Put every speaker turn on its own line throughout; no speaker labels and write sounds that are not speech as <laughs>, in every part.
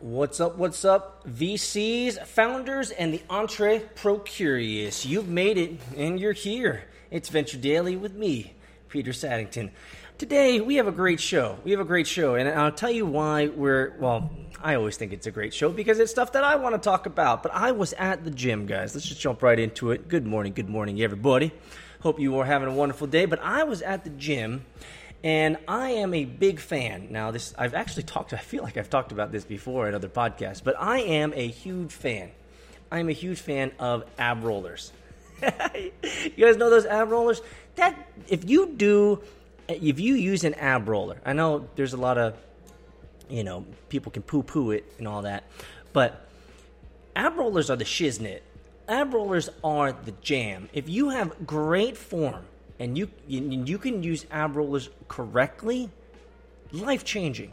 What's up? What's up, VCs, founders, and the entrepreneur curious? You've made it and you're here. It's Venture Daily with me, Peter Saddington. Today we have a great show. We have a great show, and I'll tell you why we're well. I always think it's a great show because it's stuff that I want to talk about. But I was at the gym, guys. Let's just jump right into it. Good morning, good morning, everybody. Hope you are having a wonderful day. But I was at the gym and I am a big fan. Now, this I've actually talked. I feel like I've talked about this before in other podcasts, but I am a huge fan. I am a huge fan of ab rollers. <laughs> you guys know those ab rollers? That if you do, if you use an ab roller, I know there's a lot of, you know, people can poo poo it and all that, but ab rollers are the shiznit. Ab rollers are the jam. If you have great form and you you, can use ab rollers correctly, life changing.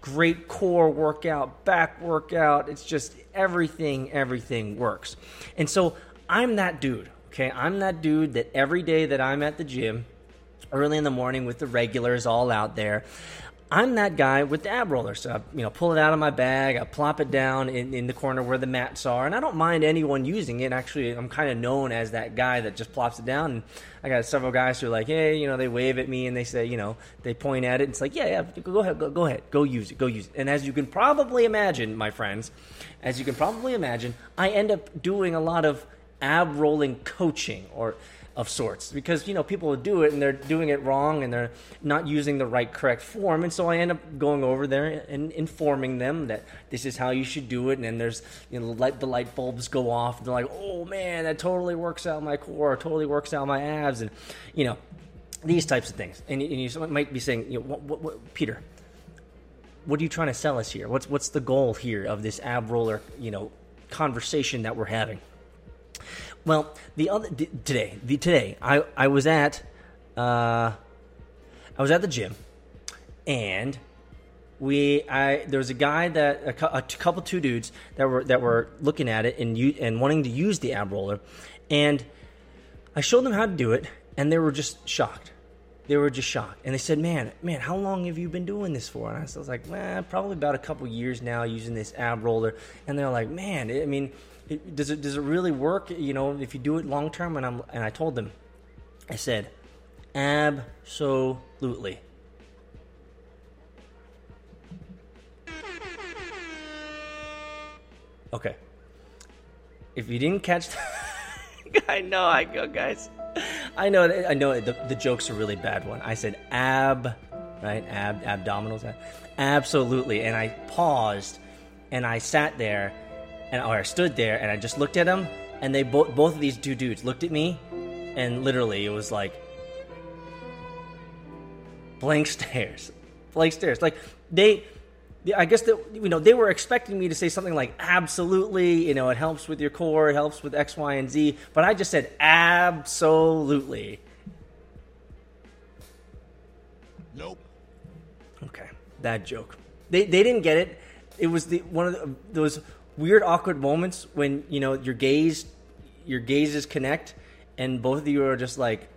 Great core workout, back workout. It's just everything, everything works. And so I'm that dude. Okay, I'm that dude that every day that I'm at the gym, early in the morning with the regulars all out there, I'm that guy with the ab roller. So I, you know, pull it out of my bag, I plop it down in, in the corner where the mats are, and I don't mind anyone using it. Actually, I'm kind of known as that guy that just plops it down. And I got several guys who are like, hey, you know, they wave at me and they say, you know, they point at it. And it's like, yeah, yeah, go ahead, go, go ahead, go use it, go use it. And as you can probably imagine, my friends, as you can probably imagine, I end up doing a lot of ab rolling coaching or of sorts. Because you know people do it and they're doing it wrong and they're not using the right correct form. And so I end up going over there and informing them that this is how you should do it. And then there's you know light the light bulbs go off. And they're like oh man that totally works out my core. Totally works out my abs. And you know these types of things. And, and you might be saying you know what, what, what, Peter what are you trying to sell us here? What's what's the goal here of this ab roller you know conversation that we're having well, the other today, the today, I I was at, uh, I was at the gym, and we I there was a guy that a, a couple two dudes that were that were looking at it and you and wanting to use the ab roller, and I showed them how to do it, and they were just shocked. They were just shocked, and they said, "Man, man, how long have you been doing this for?" And I was like, "Man, probably about a couple years now using this ab roller." And they're like, "Man, I mean." It, does it does it really work? You know, if you do it long term, and I'm and I told them, I said, absolutely. Okay. If you didn't catch, <laughs> I know I go, guys. I know, I know. The, the joke's a really bad one. I said ab, right? Ab, abdominals, absolutely. And I paused, and I sat there, and or I stood there and I just looked at them, and they both both of these two dudes looked at me, and literally it was like blank <laughs> stares, blank stares. Like they, I guess that you know they were expecting me to say something like absolutely, you know, it helps with your core, it helps with X, Y, and Z, but I just said absolutely.
Nope.
Okay, that joke. They they didn't get it. It was the one of the, those weird awkward moments when you know your gaze your gazes connect and both of you are just like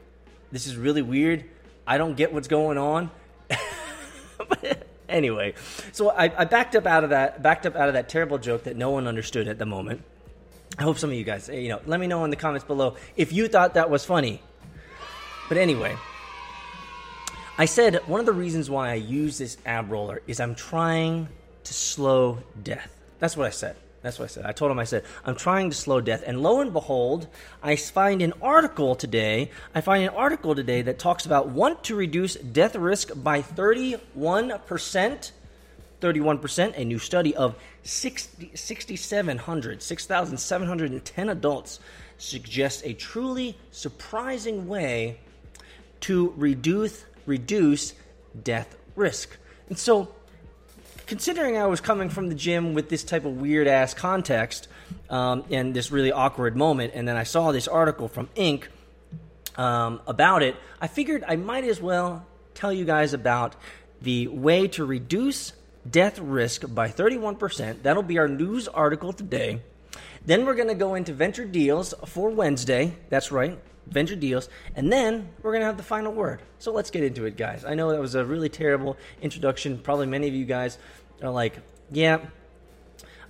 this is really weird i don't get what's going on but <laughs> anyway so I, I, backed up out of that backed up out of that terrible joke that no one understood at the moment i hope some of you guys you know let me know in the comments below if you thought that was funny but anyway I said one of the reasons why I use this ab roller is I'm trying to slow death. That's what I said. That's what I said. I told him, I said, I'm trying to slow death. And lo and behold, I find an article today. I find an article today that talks about want to reduce death risk by 31%. 31%. A new study of 60, 6,700, 6,710 adults suggests a truly surprising way to reduce, reduce death risk. And so considering I was coming from the gym with this type of weird ass context um, and this really awkward moment, and then I saw this article from Inc. Um, about it, I figured I might as well tell you guys about the way to reduce death risk by 31%. That'll be our news article today. Then we're going to go into venture deals for Wednesday. That's right, venture deals. And then we're going to have the final word. So let's get into it, guys. I know that was a really terrible introduction. Probably many of you guys are like, yeah,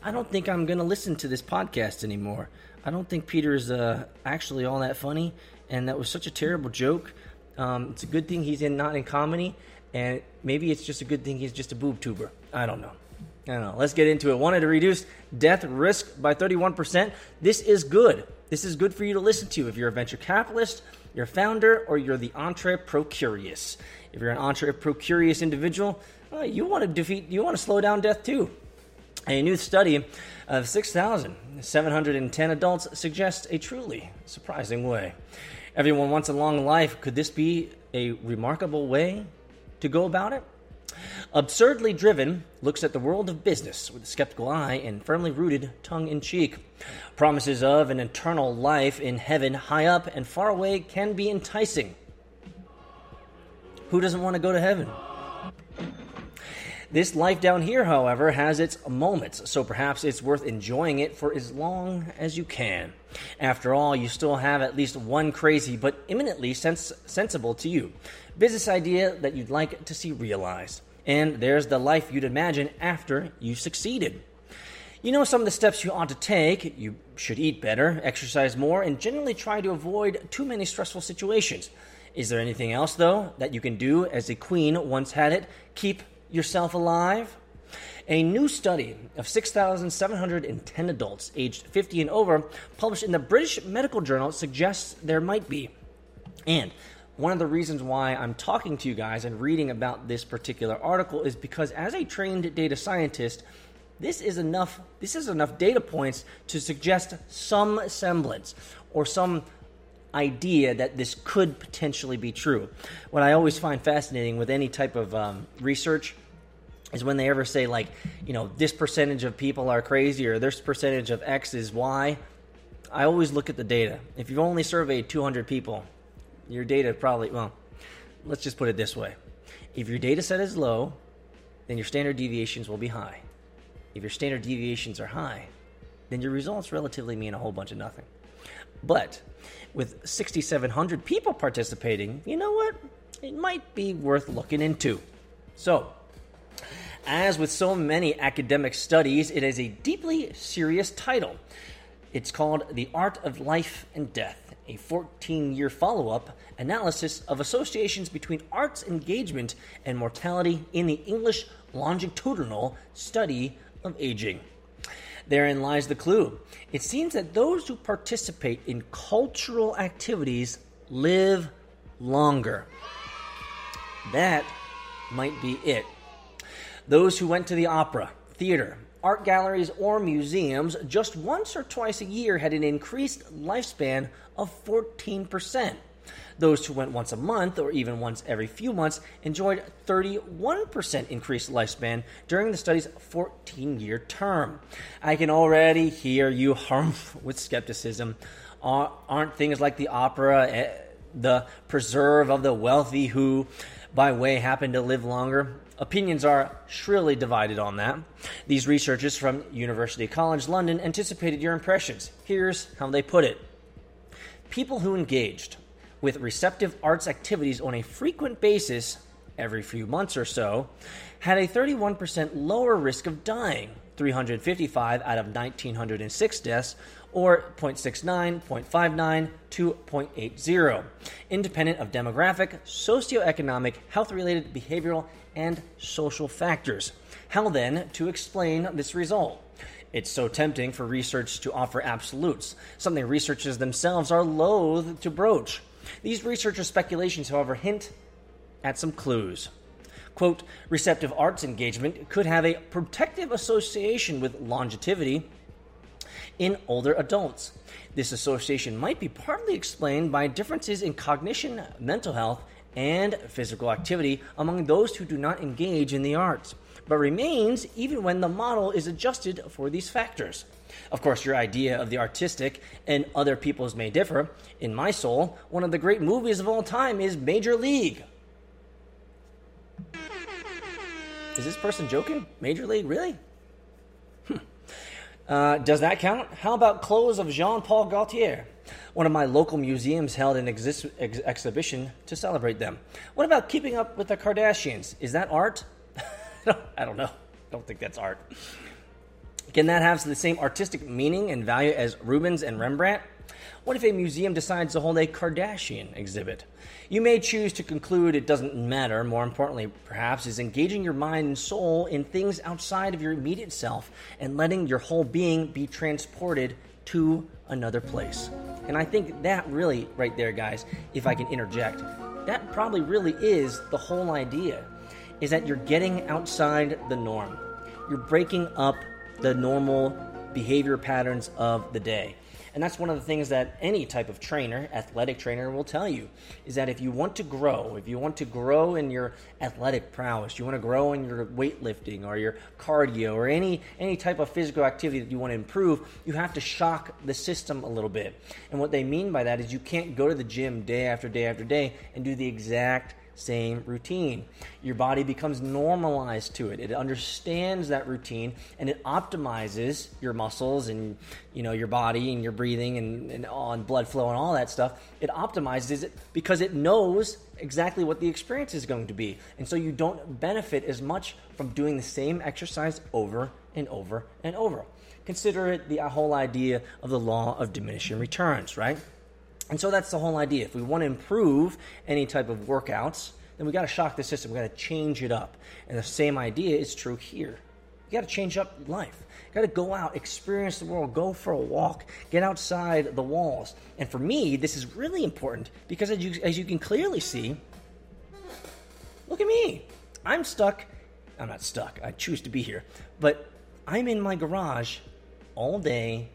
I don't think I'm going to listen to this podcast anymore. I don't think Peter's uh, actually all that funny, and that was such a terrible joke. Um, it's a good thing he's in not in comedy, and maybe it's just a good thing he's just a boob tuber. I don't know. I don't know. Let's get into it. Wanted to reduce death risk by 31%. This is good. This is good for you to listen to if you're a venture capitalist, you're a founder, or you're the entrepreneur curious. If you're an entrepreneur curious individual, well, you want to defeat, you want to slow down death too. A new study of 6,710 adults suggests a truly surprising way. Everyone wants a long life. Could this be a remarkable way to go about it? Absurdly Driven looks at the world of business with a skeptical eye and firmly rooted tongue in cheek. Promises of an eternal life in heaven, high up and far away, can be enticing. Who doesn't want to go to heaven? This life down here, however, has its moments, so perhaps it's worth enjoying it for as long as you can. After all, you still have at least one crazy but eminently sens- sensible to you business idea that you'd like to see realized. And there's the life you'd imagine after you've succeeded. You know some of the steps you ought to take. You should eat better, exercise more, and generally try to avoid too many stressful situations. Is there anything else, though, that you can do as a queen once had it? Keep yourself alive? A new study of 6,710 adults aged 50 and over, published in the British Medical Journal, suggests there might be. And one of the reasons why I'm talking to you guys and reading about this particular article is because as a trained data scientist, this is enough this is enough data points to suggest some semblance or some idea that this could potentially be true. What I always find fascinating with any type of um, research is when they ever say like you know this percentage of people are crazy or this percentage of x is y i always look at the data if you've only surveyed 200 people your data probably well let's just put it this way. If your data set is low then your standard deviations will be high. If your standard deviations are high then your results relatively mean a whole bunch of nothing. But with 6700 people participating you know what? It might be worth looking into. So as with so many academic studies, it is a deeply serious title. It's called The Art of Life and Death, a 14 year follow up analysis of associations between arts engagement and mortality in the English longitudinal study of aging. Therein lies the clue. It seems that those who participate in cultural activities live longer. That might be it. Those who went to the opera, theater, art galleries, or museums just once or twice a year had an increased lifespan of 14%. Those who went once a month or even once every few months enjoyed 31% increased lifespan during the study's 14 year term. I can already hear you hum <laughs> with skepticism. Aren't things like the opera, eh, the preserve of the wealthy who, by way, happen to live longer? Opinions are shrilly divided on that. These researchers from University College London anticipated your impressions. Here's how they put it People who engaged with receptive arts activities on a frequent basis, every few months or so, had a 31% lower risk of dying 355 out of 1,906 deaths, or 0.69, 0.59 to 0.80, independent of demographic, socioeconomic, health related, behavioral, and social factors. How then to explain this result? It's so tempting for research to offer absolutes, something researchers themselves are loath to broach. These researchers' speculations, however, hint at some clues. Quote, receptive arts engagement could have a protective association with longevity in older adults. This association might be partly explained by differences in cognition, mental health, and physical activity among those who do not engage in the arts, but remains even when the model is adjusted for these factors. Of course, your idea of the artistic and other people's may differ. In my soul, one of the great movies of all time is Major League. Is this person joking? Major League, really? Uh, does that count? How about clothes of Jean Paul Gaultier? One of my local museums held an exis- ex- exhibition to celebrate them. What about keeping up with the Kardashians? Is that art? <laughs> I don't know. I don't think that's art. Can that have the same artistic meaning and value as Rubens and Rembrandt? What if a museum decides to hold a Kardashian exhibit? You may choose to conclude it doesn't matter. More importantly, perhaps, is engaging your mind and soul in things outside of your immediate self and letting your whole being be transported to another place. And I think that really, right there, guys, if I can interject, that probably really is the whole idea is that you're getting outside the norm. You're breaking up the normal behavior patterns of the day. And that's one of the things that any type of trainer, athletic trainer, will tell you is that if you want to grow, if you want to grow in your athletic prowess, you want to grow in your weightlifting or your cardio or any any type of physical activity that you want to improve, you have to shock the system a little bit. And what they mean by that is you can't go to the gym day after day after day and do the exact same routine. Your body becomes normalized to it. It understands that routine and it optimizes your muscles and you know your body and your breathing and, and on blood flow and all that stuff. It optimizes it because it knows exactly what the experience is going to be. And so you don't benefit as much from doing the same exercise over and over and over. Consider it the whole idea of the law of diminishing returns, right? And so that's the whole idea. If we want to improve any type of workouts, then we got to shock the system. We got to change it up. And the same idea is true here. You got to change up life. You got to go out, experience the world, go for a walk, get outside the walls. And for me, this is really important because as you, as you can clearly see, look at me. I'm stuck. I'm not stuck. I choose to be here. But I'm in my garage all day,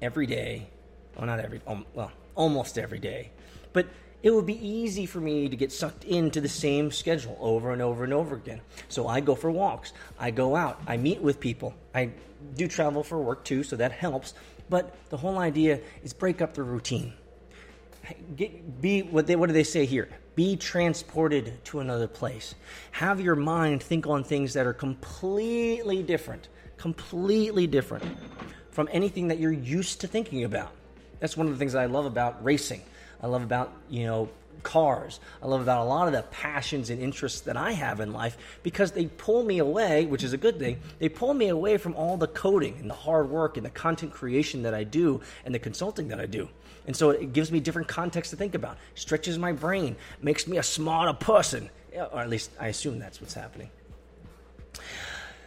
every day. Well, not every, um, well, almost every day. But it would be easy for me to get sucked into the same schedule over and over and over again. So I go for walks, I go out, I meet with people. I do travel for work too, so that helps. But the whole idea is break up the routine. Get, be what they what do they say here? Be transported to another place. Have your mind think on things that are completely different, completely different from anything that you're used to thinking about. That's one of the things that I love about racing. I love about, you know, cars. I love about a lot of the passions and interests that I have in life because they pull me away, which is a good thing. They pull me away from all the coding and the hard work and the content creation that I do and the consulting that I do. And so it gives me different context to think about, stretches my brain, makes me a smarter person. Or at least I assume that's what's happening.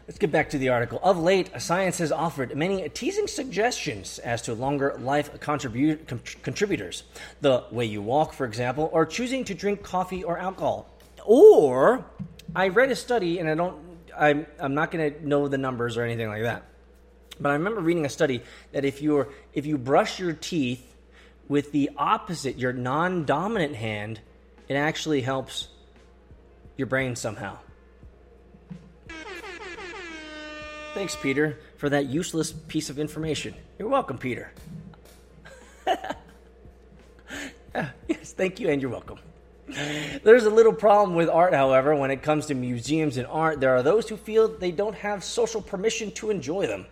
Let's get back to the article. Of late, science has offered many teasing suggestions as to longer life contribu- con- contributors. The way you walk, for example, or choosing to drink coffee or alcohol. Or, I read a study, and I don't, I'm, I'm not going to know the numbers or anything like that. But I remember reading a study that if you're if you brush your teeth with the opposite, your non-dominant hand, it actually helps your brain somehow. Thanks, Peter, for that useless piece of information. You're welcome, Peter. <laughs> yes, thank you, and you're welcome. There's a little problem with art, however, when it comes to museums and art. There are those who feel they don't have social permission to enjoy them.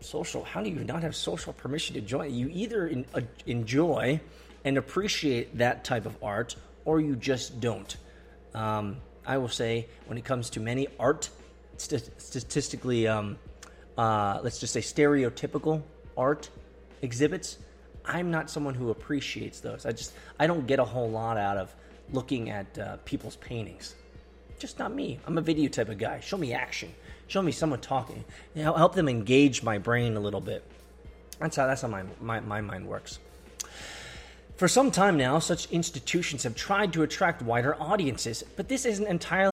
Social? How do you not have social permission to enjoy? You either in, uh, enjoy and appreciate that type of art, or you just don't. Um, I will say, when it comes to many art st- statistically um, uh, let's just say, stereotypical art exhibits, I'm not someone who appreciates those. I just I don't get a whole lot out of looking at uh, people's paintings. Just not me. I'm a video type of guy. Show me action. Show me someone talking. You know, help them engage my brain a little bit. That's how that's how my, my, my mind works. For some time now, such institutions have tried to attract wider audiences, but this isn't entirely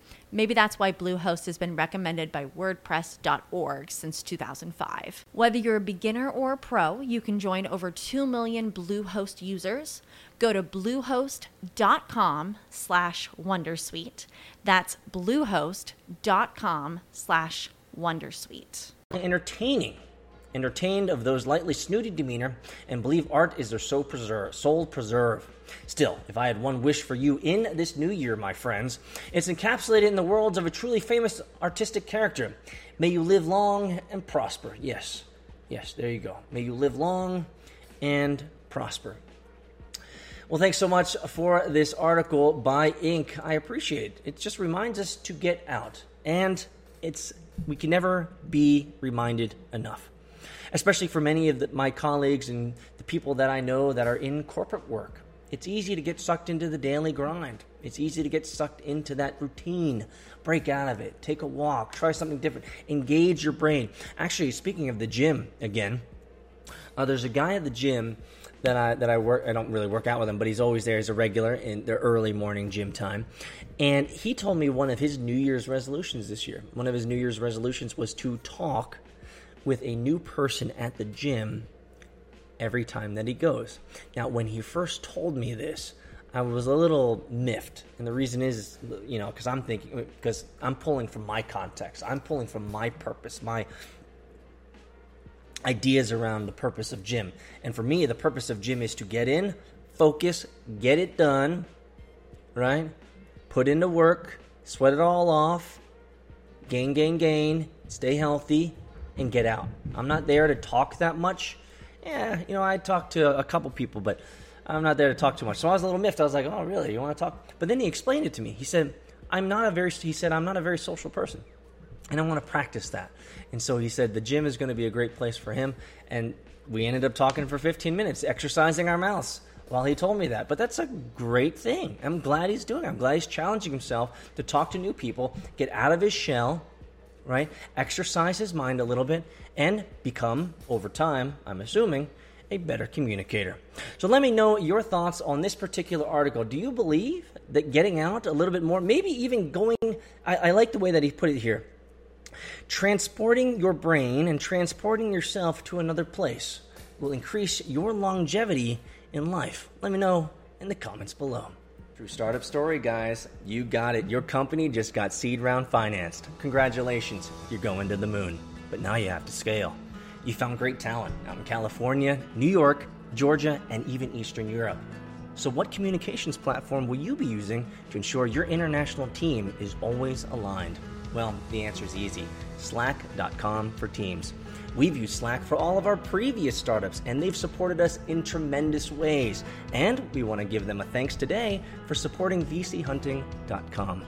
Maybe that's why Bluehost has been recommended by WordPress.org since 2005. Whether you're a beginner or a pro, you can join over 2 million Bluehost users. Go to bluehost.com slash Wondersuite. That's bluehost.com slash Wondersuite.
entertaining. Entertained of those lightly snooty demeanor and believe art is their soul preserve. Soul preserve. Still, if I had one wish for you in this new year, my friends, it's encapsulated in the words of a truly famous artistic character. May you live long and prosper. Yes, yes, there you go. May you live long and prosper. Well, thanks so much for this article by Inc. I appreciate it. It just reminds us to get out, and it's we can never be reminded enough. Especially for many of the, my colleagues and the people that I know that are in corporate work it's easy to get sucked into the daily grind. It's easy to get sucked into that routine. Break out of it. Take a walk. Try something different. Engage your brain. Actually, speaking of the gym again, uh, there's a guy at the gym that I that I work. I don't really work out with him, but he's always there as a regular in the early morning gym time. And he told me one of his New Year's resolutions this year. One of his New Year's resolutions was to talk with a new person at the gym every time that he goes. Now, when he first told me this, I was a little miffed. And the reason is, you know, because I'm thinking, because I'm pulling from my context, I'm pulling from my purpose, my ideas around the purpose of gym. And for me, the purpose of gym is to get in, focus, get it done, right? Put into work, sweat it all off, gain, gain, gain, stay healthy, and get out. I'm not there to talk that much yeah, you know, I talked to a couple people, but I'm not there to talk too much. So I was a little miffed. I was like, oh, really? You want to talk? But then he explained it to me. He said, I'm not a very, he said, I'm not a very social person. And I want to practice that. And so he said the gym is going to be a great place for him. And we ended up talking for 15 minutes, exercising our mouths while he told me that. But that's a great thing. I'm glad he's doing it. I'm glad he's challenging himself to talk to new people, get out of his shell, right? Exercise his mind a little bit and become, over time, I'm assuming, a better communicator. So let me know your thoughts on this particular article. Do you believe that getting out a little bit more, maybe even going, I, I like the way that he put it here, transporting your brain and transporting yourself to another place will increase your longevity in life? Let me know in the comments below. True startup story, guys. You got it. Your company just got seed round financed. Congratulations, you're going to the moon. But now you have to scale. You found great talent out in California, New York, Georgia, and even Eastern Europe. So, what communications platform will you be using to ensure your international team is always aligned? Well, the answer is easy Slack.com for Teams. We've used Slack for all of our previous startups, and they've supported us in tremendous ways. And we want to give them a thanks today for supporting VCHunting.com.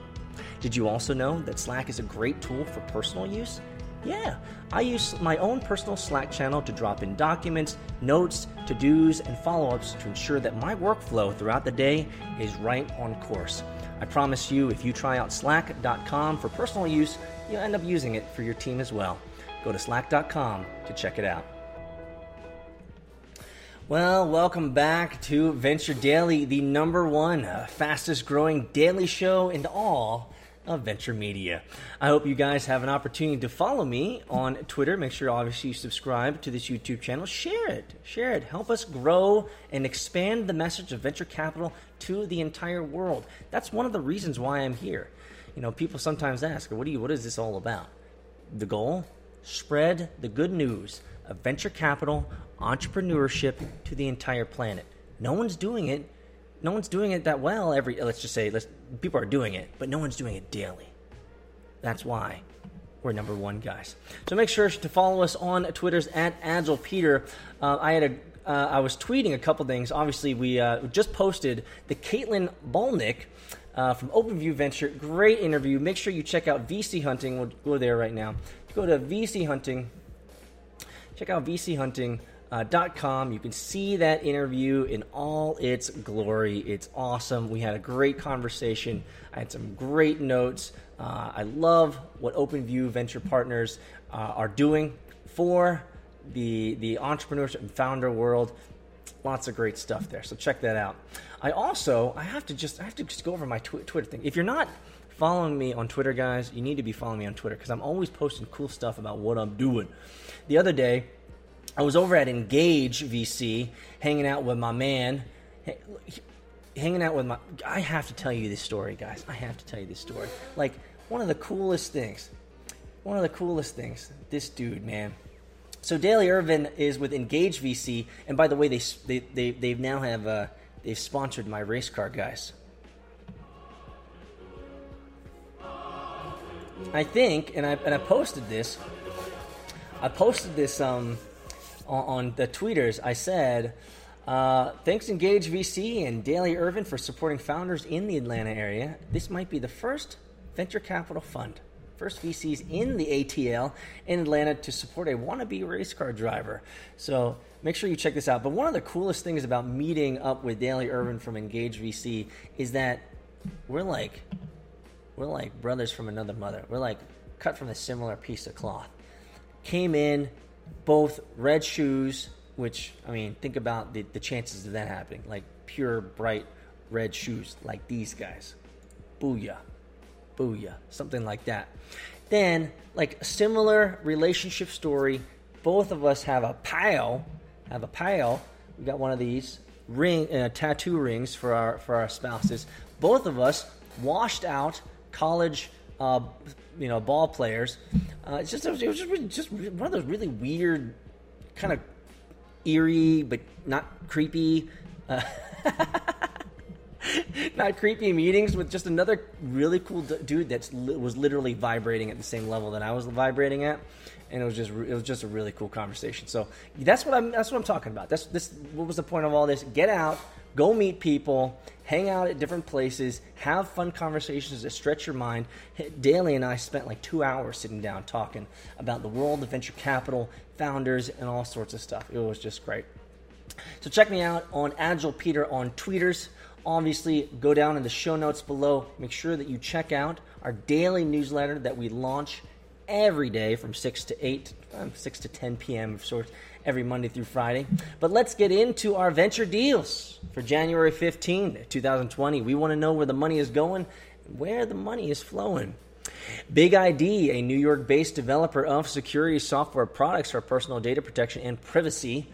Did you also know that Slack is a great tool for personal use? Yeah, I use my own personal Slack channel to drop in documents, notes, to dos, and follow ups to ensure that my workflow throughout the day is right on course. I promise you, if you try out slack.com for personal use, you'll end up using it for your team as well. Go to slack.com to check it out. Well, welcome back to Venture Daily, the number one uh, fastest growing daily show in all of Venture Media. I hope you guys have an opportunity to follow me on Twitter. Make sure, obviously, you subscribe to this YouTube channel. Share it. Share it. Help us grow and expand the message of venture capital to the entire world. That's one of the reasons why I'm here. You know, people sometimes ask, "What do you? What is this all about?" The goal: spread the good news of venture capital, entrepreneurship to the entire planet. No one's doing it. No one's doing it that well. Every let's just say, let's people are doing it, but no one's doing it daily. That's why we're number one, guys. So make sure to follow us on Twitter's at Agile Peter. Uh, I had a uh, I was tweeting a couple things. Obviously, we uh, just posted the Caitlin Balnick uh, from OpenView Venture. Great interview. Make sure you check out VC Hunting. We'll go there right now. Go to VC Hunting. Check out VC Hunting. .com. You can see that interview in all its glory. It's awesome. We had a great conversation. I had some great notes. Uh, I love what OpenView Venture Partners uh, are doing for the the entrepreneurship and founder world. Lots of great stuff there. So check that out. I also I have to just I have to just go over my tw- Twitter thing. If you're not following me on Twitter, guys, you need to be following me on Twitter because I'm always posting cool stuff about what I'm doing. The other day, I was over at Engage VC, hanging out with my man, hanging out with my. I have to tell you this story, guys. I have to tell you this story. Like one of the coolest things. One of the coolest things. This dude, man. So Daly Irvin is with Engage VC, and by the way, they they they they now have uh, they've sponsored my race car, guys. I think, and I and I posted this. I posted this um on, on the tweeters, I said, uh, thanks Engage VC and Daly Irvin for supporting founders in the Atlanta area. This might be the first venture capital fund, first VCs in the ATL in Atlanta to support a wannabe race car driver. So make sure you check this out. But one of the coolest things about meeting up with Daly Irvin from Engage VC is that we're like, we're like brothers from another mother. We're like cut from a similar piece of cloth. Came in, both red shoes, which, I mean, think about the, the chances of that happening. Like pure, bright red shoes, like these guys. Booyah. Booyah. Something like that. Then, like a similar relationship story, both of us have a pile, have a pile. We got one of these ring, uh, tattoo rings for our for our spouses. Both of us washed out college uh, you know, ball players. Uh, it's just it was, just, just one of those really weird, kind of eerie but not creepy. Uh, <laughs> not creepy meetings with just another really cool d- dude that li- was literally vibrating at the same level that I was vibrating at, and it was just it was just a really cool conversation. So that's what I'm that's what I'm talking about. That's this. What was the point of all this? Get out, go meet people, hang out at different places, have fun conversations that stretch your mind. Daly and I spent like two hours sitting down talking about the world of venture capital, founders, and all sorts of stuff. It was just great. So check me out on Agile Peter on tweeters. Obviously, go down in the show notes below. Make sure that you check out our daily newsletter that we launch every day from 6 to 8, um, 6 to 10 p.m. of sorts every Monday through Friday. But let's get into our venture deals for January 15, 2020. We want to know where the money is going, where the money is flowing. Big ID, a New York based developer of security software products for personal data protection and privacy,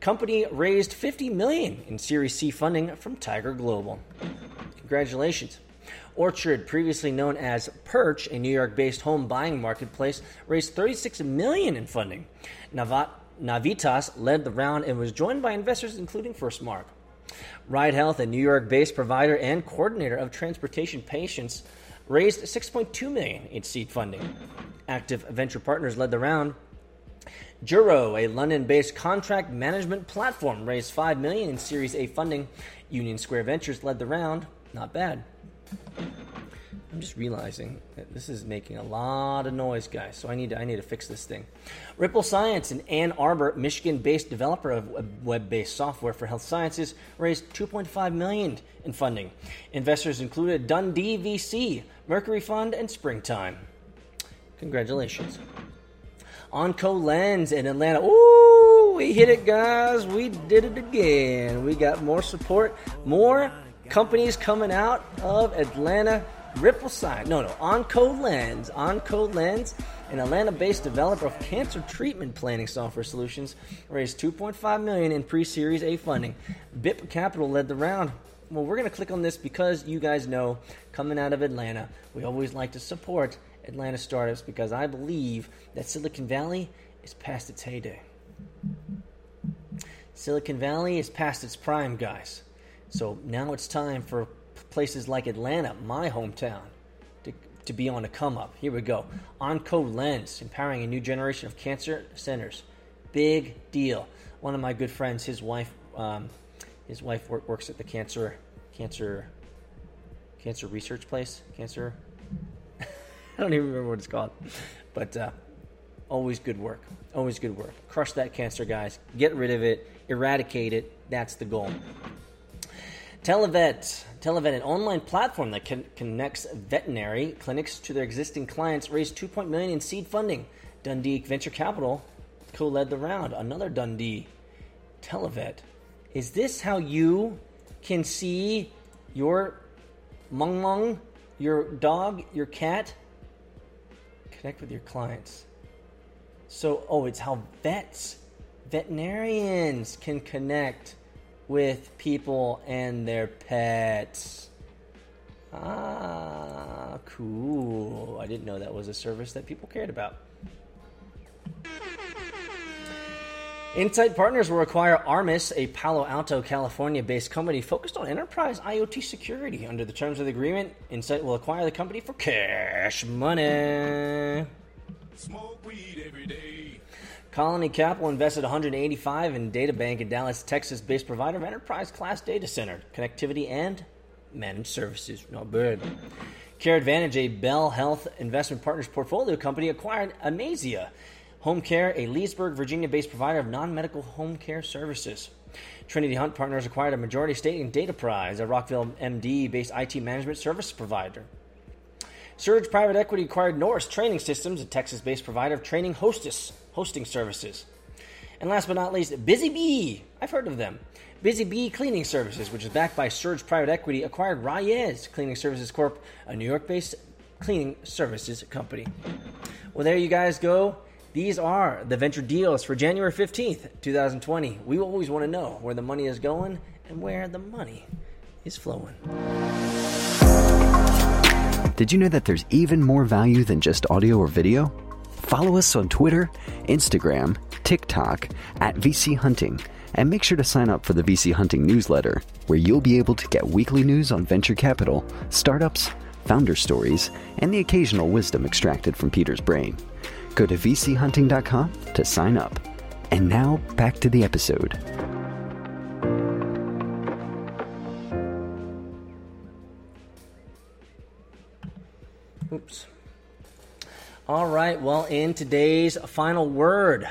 company raised 50 million in Series C funding from Tiger Global. Congratulations. Orchard, previously known as Perch, a New York-based home buying marketplace, raised 36 million in funding. Navitas led the round and was joined by investors including FirstMark. Ride Health, a New York-based provider and coordinator of transportation patients, raised 6.2 million in seed funding. Active Venture Partners led the round. Juro, a London-based contract management platform, raised 5 million in Series A funding. Union Square Ventures led the round. Not bad. I'm just realizing that this is making a lot of noise, guys. So I need to, I need to fix this thing. Ripple Science, an Ann Arbor, Michigan-based developer of web-based software for health sciences, raised 2.5 million in funding. Investors included Dundee VC, Mercury Fund, and Springtime. Congratulations. Onco Lens in Atlanta. Ooh, we hit it, guys. We did it again. We got more support, more companies coming out of Atlanta Ripple Side, no, no, Onco Lens, Lens, an Atlanta-based developer of cancer treatment planning software solutions, raised 2.5 million in pre-Series A funding. BIP Capital led the round. Well, we're going to click on this because you guys know, coming out of Atlanta, we always like to support Atlanta startups because I believe that Silicon Valley is past its heyday. Silicon Valley is past its prime, guys. So now it's time for places like Atlanta, my hometown, to, to be on a come up. Here we go. Onco Lens, empowering a new generation of cancer centers. Big deal. One of my good friends, his wife, um, his wife work, works at the cancer, cancer, cancer research place. Cancer. <laughs> I don't even remember what it's called, but uh, always good work. Always good work. Crush that cancer, guys. Get rid of it. Eradicate it. That's the goal. Televet, Televet, an online platform that con- connects veterinary clinics to their existing clients, raised 2.0 million in seed funding. Dundee Venture Capital co-led the round. Another Dundee. Televet. Is this how you can see your mung mung, your dog, your cat? Connect with your clients. So, oh, it's how vets, veterinarians can connect with people and their pets. Ah, cool. I didn't know that was a service that people cared about. Insight Partners will acquire Armis, a Palo Alto, California based company focused on enterprise IoT security. Under the terms of the agreement, Insight will acquire the company for cash money. Smoke weed every day. Colony Capital invested 185 in DataBank, a Dallas, Texas-based provider of enterprise-class data center connectivity and managed services. Not bad. Care Advantage, a Bell Health Investment Partners portfolio company, acquired Amazia Home Care, a Leesburg, Virginia-based provider of non-medical home care services. Trinity Hunt Partners acquired a majority stake in DataPrise, a Rockville, MD-based IT management service provider. Surge Private Equity acquired Norse Training Systems, a Texas-based provider of training hostess hosting services. And last but not least, Busy Bee. I've heard of them. Busy Bee Cleaning Services, which is backed by Surge Private Equity, acquired Reyes Cleaning Services Corp., a New York based cleaning services company. Well, there you guys go. These are the venture deals for January 15th, 2020. We always want to know where the money is going and where the money is flowing.
Did you know that there's even more value than just audio or video? Follow us on Twitter, Instagram, TikTok at VC Hunting, and make sure to sign up for the VC Hunting newsletter, where you'll be able to get weekly news on venture capital, startups, founder stories, and the occasional wisdom extracted from Peter's brain. Go to vchunting.com to sign up. And now back to the episode.
Oops. All right, well, in today's final word,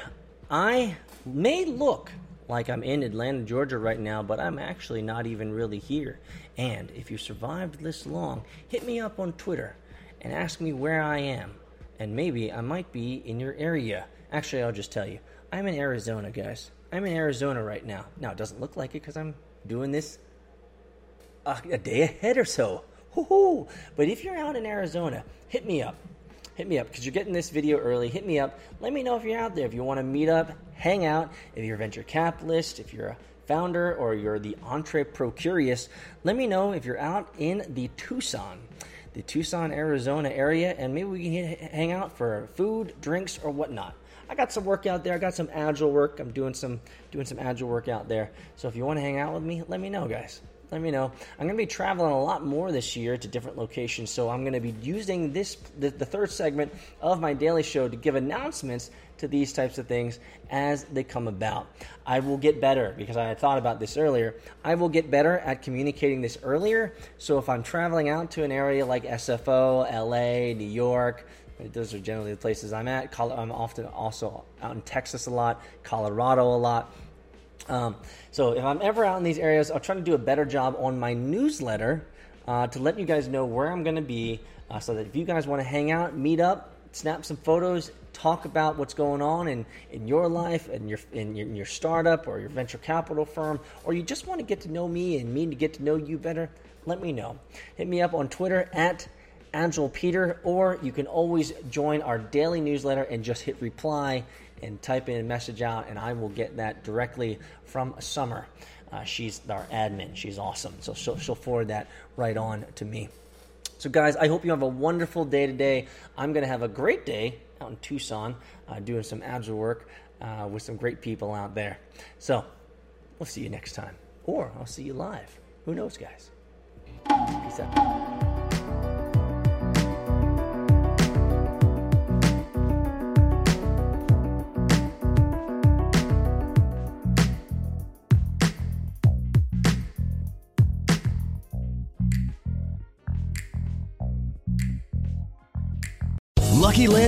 I may look like I'm in Atlanta, Georgia right now, but I'm actually not even really here. And if you survived this long, hit me up on Twitter and ask me where I am. And maybe I might be in your area. Actually, I'll just tell you I'm in Arizona, guys. I'm in Arizona right now. Now, it doesn't look like it because I'm doing this a, a day ahead or so. Woo-hoo. But if you're out in Arizona, hit me up hit me up because you're getting this video early. Hit me up. Let me know if you're out there. If you want to meet up, hang out. If you're a venture capitalist, if you're a founder, or you're the entrepreneur curious, let me know if you're out in the Tucson, the Tucson, Arizona area, and maybe we can hang out for food, drinks, or whatnot. I got some work out there. I got some agile work. I'm doing some doing some agile work out there. So if you want to hang out with me, let me know, guys let me know. I'm going to be traveling a lot more this year to different locations, so I'm going to be using this the, the third segment of my daily show to give announcements to these types of things as they come about. I will get better because I had thought about this earlier. I will get better at communicating this earlier. So if I'm traveling out to an area like SFO, LA, New York, those are generally the places I'm at. I'm often also out in Texas a lot, Colorado a lot. Um, so if I'm ever out in these areas, I'll try to do a better job on my newsletter uh, to let you guys know where I'm going to be, uh, so that if you guys want to hang out, meet up, snap some photos, talk about what's going on in, in your life and your in, your in your startup or your venture capital firm, or you just want to get to know me and me to get to know you better, let me know. Hit me up on Twitter at Agile Peter, or you can always join our daily newsletter and just hit reply and type in a message out, and I will get that directly from Summer. Uh, she's our admin. She's awesome. So she'll, she'll forward that right on to me. So, guys, I hope you have a wonderful day today. I'm going to have a great day out in Tucson uh, doing some agile work uh, with some great people out there. So, we'll see you next time. Or I'll see you live. Who knows, guys? Peace out.